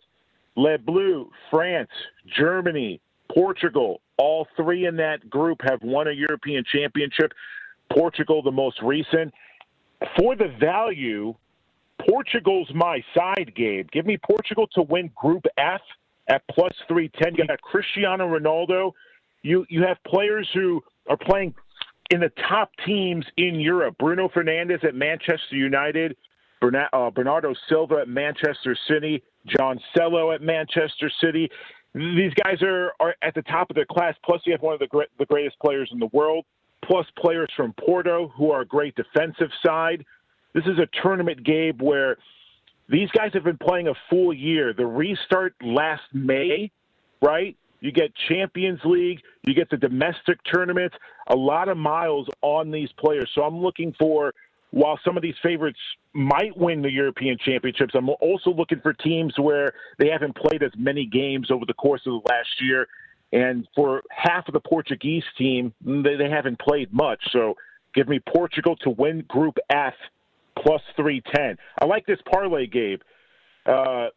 S8: Le Bleu, France, Germany, Portugal. All three in that group have won a European championship. Portugal, the most recent. For the value, Portugal's my side, Gabe. Give me Portugal to win Group F at plus 310. You got Cristiano Ronaldo. You, you have players who are playing in the top teams in Europe. Bruno Fernandes at Manchester United, uh, Bernardo Silva at Manchester City, John Cello at Manchester City. These guys are, are at the top of their class. Plus, you have one of the, great, the greatest players in the world. Plus, players from Porto who are a great defensive side. This is a tournament, Gabe, where these guys have been playing a full year. The restart last May, right? You get Champions League, you get the domestic tournament, a lot of miles on these players. So I'm looking for, while some of these favorites might win the European Championships, I'm also looking for teams where they haven't played as many games over the course of the last year. And for half of the Portuguese team, they, they haven't played much. So give me Portugal to win Group F plus 310. I like this parlay, Gabe uh,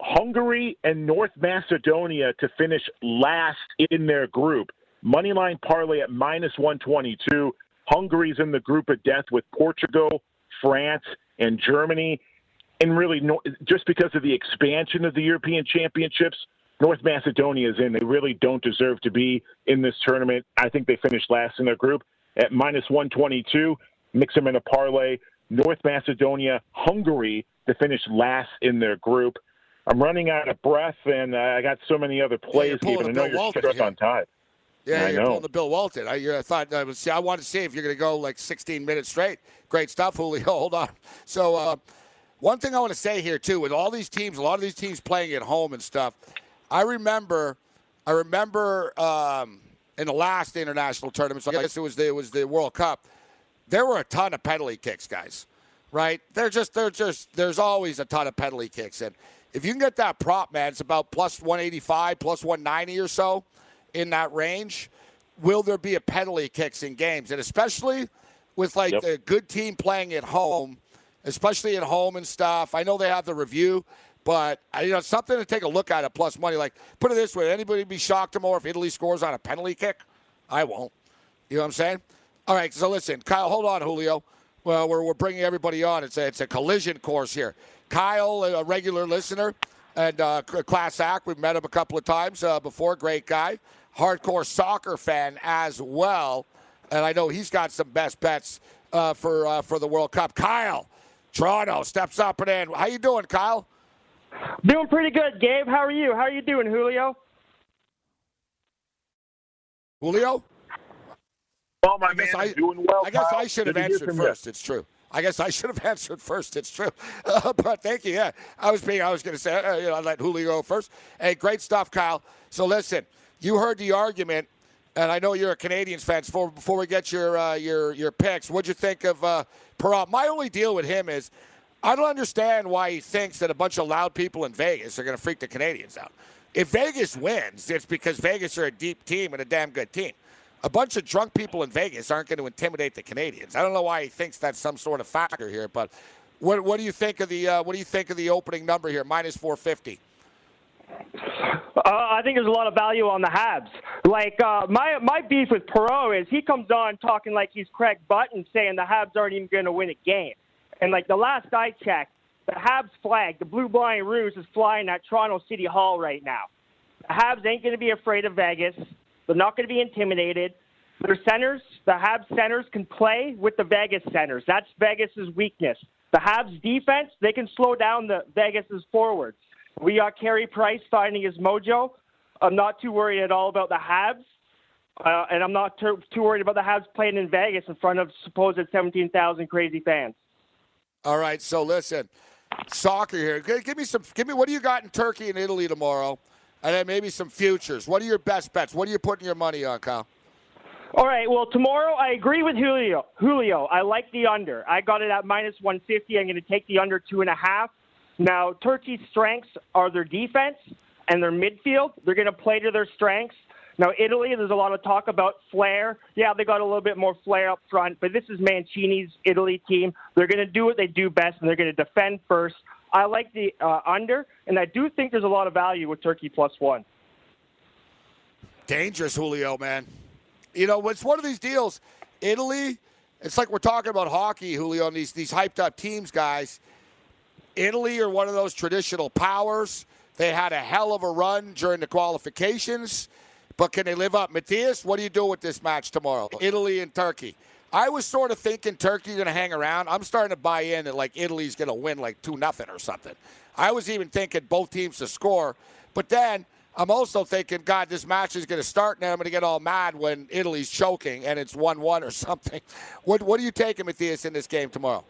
S8: Hungary and North Macedonia to finish last in their group. Moneyline parlay at minus 122. Hungary's in the group of death with Portugal, France, and Germany. And really, just because of the expansion of the European Championships, North Macedonia is in. They really don't deserve to be in this tournament. I think they finished last in their group at minus 122. Mix them in a parlay. North Macedonia, Hungary to finish last in their group. I'm running out of breath, and I got so many other plays.
S2: Yeah,
S8: even I know you're stressed on time.
S2: Yeah,
S8: I
S2: you're
S8: know.
S2: pulling the Bill Walton. I, I thought I was. See, I wanted to see if you're going to go like 16 minutes straight. Great stuff, Julio. Hold on. So, uh, one thing I want to say here too, with all these teams, a lot of these teams playing at home and stuff. I remember, I remember um, in the last international tournament. So I guess it was the, it was the World Cup. There were a ton of penalty kicks, guys right? They're just they're just there's always a ton of penalty kicks and if you can get that prop, man, it's about plus 185, plus 190 or so in that range. Will there be a penalty kicks in games? And especially with like yep. a good team playing at home, especially at home and stuff. I know they have the review, but uh, you know something to take a look at at plus money. Like put it this way: anybody be shocked tomorrow if Italy scores on a penalty kick? I won't. You know what I'm saying? All right. So listen, Kyle, hold on, Julio. Well, we're, we're bringing everybody on. It's a, it's a collision course here. Kyle, a regular listener and uh, class act. We've met him a couple of times uh, before. Great guy. Hardcore soccer fan as well. And I know he's got some best bets uh, for uh, for the World Cup. Kyle, Toronto steps up and in. How you doing, Kyle?
S9: Doing pretty good, Gabe. How are you? How are you doing, Julio?
S2: Julio?
S8: Well, my I man I, doing well.
S2: I guess
S8: Kyle.
S2: I should have answered first. It's true. I guess I should have answered first. It's true. Uh, but thank you. Yeah, I was being. I was going to say. Uh, you know, I let Julio go first. Hey, great stuff, Kyle. So listen, you heard the argument, and I know you're a Canadiens fan. Before before we get your uh, your your picks, what'd you think of uh, Peralta? My only deal with him is. I don't understand why he thinks that a bunch of loud people in Vegas are going to freak the Canadiens out. If Vegas wins, it's because Vegas are a deep team and a damn good team a bunch of drunk people in Vegas aren't going to intimidate the Canadiens. I don't know why he thinks that's some sort of factor here, but what, what do you think of the uh, what do you think of the opening number here, minus 450?
S9: Uh, I think there's a lot of value on the Habs. Like uh, my my beef with Perot is he comes on talking like he's Craig Button, saying the Habs aren't even going to win a game. And like the last I checked, the Habs flag, the Bleu Blanc Rouge, is flying at Toronto City Hall right now. The Habs ain't going to be afraid of Vegas. They're not going to be intimidated. Their centers, the Habs centers, can play with the Vegas centers. That's Vegas's weakness. The Habs defense, they can slow down the Vegas's forwards. We got Carey Price finding his mojo. I'm not too worried at all about the Habs. Uh, and I'm not too, too worried about the Habs playing in Vegas in front of supposed 17,000 crazy fans.
S2: All right, so listen, soccer here. Give me some. Give me what do you got in Turkey and Italy tomorrow? and then maybe some futures. What are your best bets? What are you putting your money on, Kyle?
S9: All right. Well, tomorrow I agree with Julio. Julio, I like the under. I got it at minus 150. I'm going to take the under two and a half. Now, Turkey's strengths are their defense and their midfield. They're going to play to their strengths. Now, Italy, there's a lot of talk about flair. Yeah, they got a little bit more flair up front, but this is Mancini's Italy team. They're going to do what they do best, and they're going to defend first. I like the uh, under, and I do think there's a lot of value with Turkey plus one.
S2: Dangerous, Julio, man. You know, it's one of these deals. Italy, it's like we're talking about hockey, Julio, and these, these hyped up teams, guys. Italy are one of those traditional powers. They had a hell of a run during the qualifications, but can they live up? Matthias, what do you do with this match tomorrow? Italy and Turkey. I was sort of thinking Turkey's going to hang around. I'm starting to buy in that like Italy's going to win like 2 nothing or something. I was even thinking both teams to score, but then I'm also thinking, God, this match is going to start now. I'm going to get all mad when Italy's choking and it's 1 1 or something. What, what are you taking, Matthias, in this game tomorrow?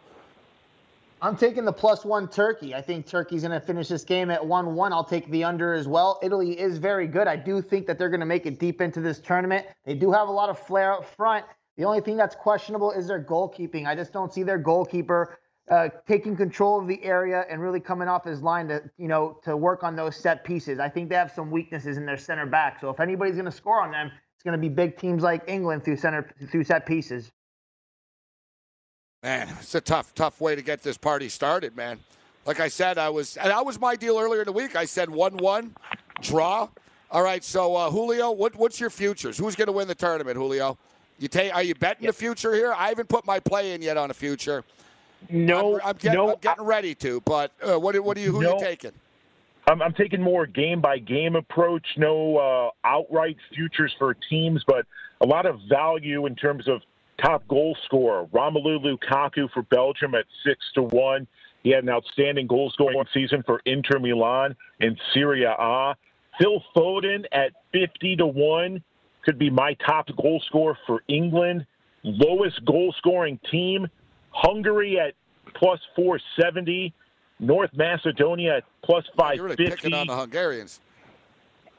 S7: I'm taking the plus one Turkey. I think Turkey's going to finish this game at 1 1. I'll take the under as well. Italy is very good. I do think that they're going to make it deep into this tournament. They do have a lot of flair up front. The only thing that's questionable is their goalkeeping. I just don't see their goalkeeper uh, taking control of the area and really coming off his line to you know to work on those set pieces. I think they have some weaknesses in their center back. So if anybody's going to score on them, it's going to be big teams like England through center through set pieces.
S2: Man, it's a tough, tough way to get this party started, man. Like I said, I was, and that was my deal earlier in the week. I said one-one, draw. All right, so uh, Julio, what, what's your futures? Who's going to win the tournament, Julio? You take? Are you betting the future here? I haven't put my play in yet on a future.
S8: No,
S2: I'm, I'm, getting,
S8: no,
S2: I'm getting ready to. But uh, what, what are you? Who
S8: no.
S2: are you taking?
S8: I'm, I'm taking more game by game approach. No uh, outright futures for teams, but a lot of value in terms of top goal scorer. Romelu Lukaku for Belgium at six to one. He had an outstanding goal scoring season for Inter Milan and Serie A. Phil Foden at 50 to 1 could be my top goal scorer for England. Lowest goal scoring team, Hungary at plus 470. North Macedonia at plus 550.
S2: You're really picking on the Hungarians.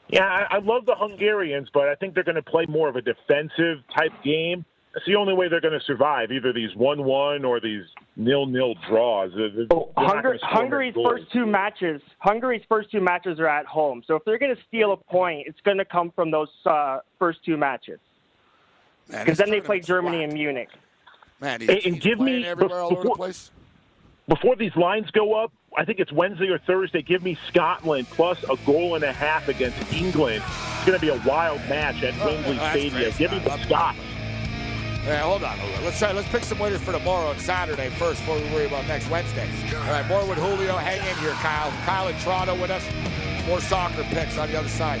S8: Yeah, I, I love the Hungarians, but I think they're going to play more of a defensive type game. That's the only way they're going to survive. Either these one-one or these nil-nil draws. They're, they're
S9: oh, Hungary, Hungary's first two matches. Hungary's first two matches are at home. So if they're going to steal a point, it's going to come from those uh, first two matches. Because then they play Germany and Munich.
S2: Man,
S8: and, and give me
S2: everywhere all over the place.
S8: Before these lines go up, I think it's Wednesday or Thursday. Give me Scotland plus a goal and a half against England. It's going to be a wild match at Wembley
S2: oh,
S8: Stadium. Give me the Scots.
S2: Yeah, hold on. Let's try. Let's pick some winners for tomorrow and Saturday first, before we worry about next Wednesday. All right, more with Julio. Hang in here, Kyle. Kyle and Toronto with us. More soccer picks on the other side.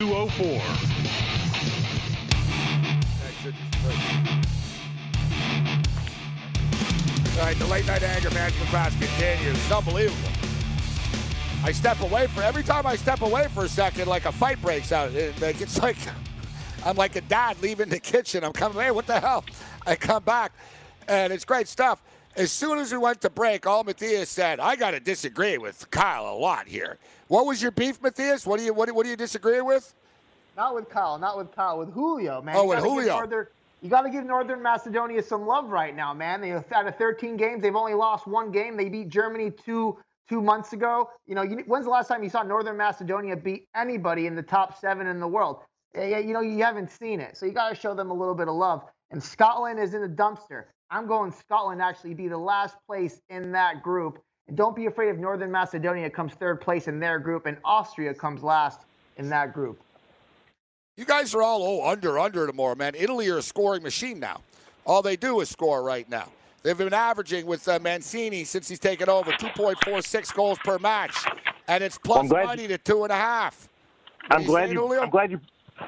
S1: Two oh four.
S2: All right, the late night anger management class continues. It's unbelievable. I step away for every time I step away for a second, like a fight breaks out. It, like, it's like I'm like a dad leaving the kitchen. I'm coming. Hey, what the hell? I come back, and it's great stuff. As soon as we went to break, all Matthias said, "I got to disagree with Kyle a lot here." What was your beef, Matthias? What do you what do, what do you disagree with?
S7: Not with Kyle, not with Kyle, with Julio, man.
S2: Oh,
S7: You
S2: with Julio.
S7: Further, you got to give Northern Macedonia some love right now, man. They out of 13 games, they've only lost one game. They beat Germany two two months ago. You know, you, when's the last time you saw Northern Macedonia beat anybody in the top seven in the world? You know, you haven't seen it, so you got to show them a little bit of love. And Scotland is in the dumpster. I'm going Scotland actually be the last place in that group. And don't be afraid if Northern Macedonia comes third place in their group and Austria comes last in that group.
S2: You guys are all oh under under tomorrow, man. Italy are a scoring machine now. All they do is score right now. They've been averaging with uh, Mancini since he's taken over 2.46 goals per match, and it's plus money
S8: you,
S2: to two and a half.
S8: I'm glad you. I'm glad you.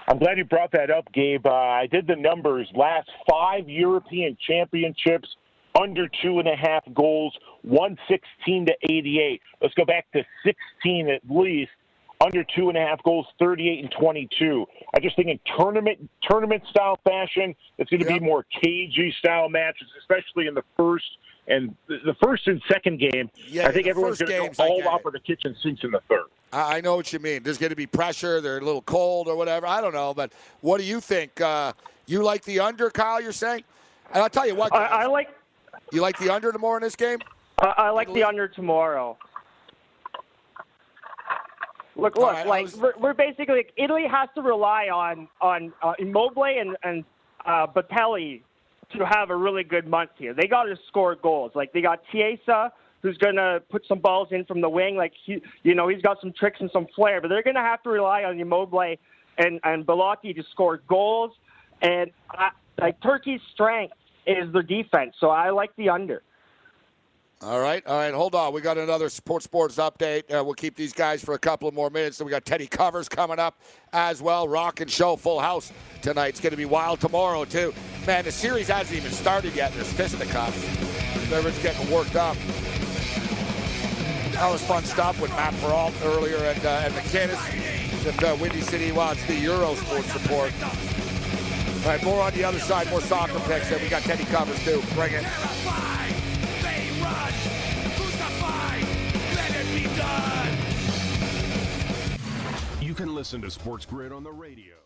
S8: I'm glad you brought that up, Gabe. Uh, I did the numbers. Last five European championships, under two and a half goals, 116 to 88. Let's go back to 16 at least under two and a half goals, 38 and 22. I just think in tournament tournament style fashion, it's going to yep. be more cagey style matches, especially in the first and the first and second game.
S2: Yeah,
S8: I think everyone's going to go all out for the kitchen sinks in the third.
S2: I know what you mean. There's going to be pressure. They're a little cold or whatever. I don't know, but what do you think? Uh, you like the under, Kyle? You're saying? And I'll tell you what.
S9: I, I like.
S2: You like the under tomorrow in this game?
S9: I, I like the under tomorrow. Look, look, right, like was... we're, we're, basically like, Italy has to rely on on uh, Immobile and and uh, Balotelli to have a really good month here. They got to score goals. Like they got Chiesa, who's going to put some balls in from the wing. Like he, you know, he's got some tricks and some flair, but they're going to have to rely on Immobile and and Belotti to score goals. And I, like Turkey's strength is their defense, so I like the under.
S2: All right, all right. Hold on. We got another sports sports update. Uh, we'll keep these guys for a couple of more minutes. So we got Teddy Covers coming up as well. Rock and show, full house tonight. It's going to be wild tomorrow too. Man, the series hasn't even started yet. There's fisticuffs. Everyone's getting worked up. That was fun stuff with Matt Peralt earlier and uh, and McKinnis at uh, Windy City. It's the Euro Sports Report. All right, more on the other side, more soccer picks. And we got Teddy Covers too. Bring it.
S1: You can listen to Sports Grid on the radio.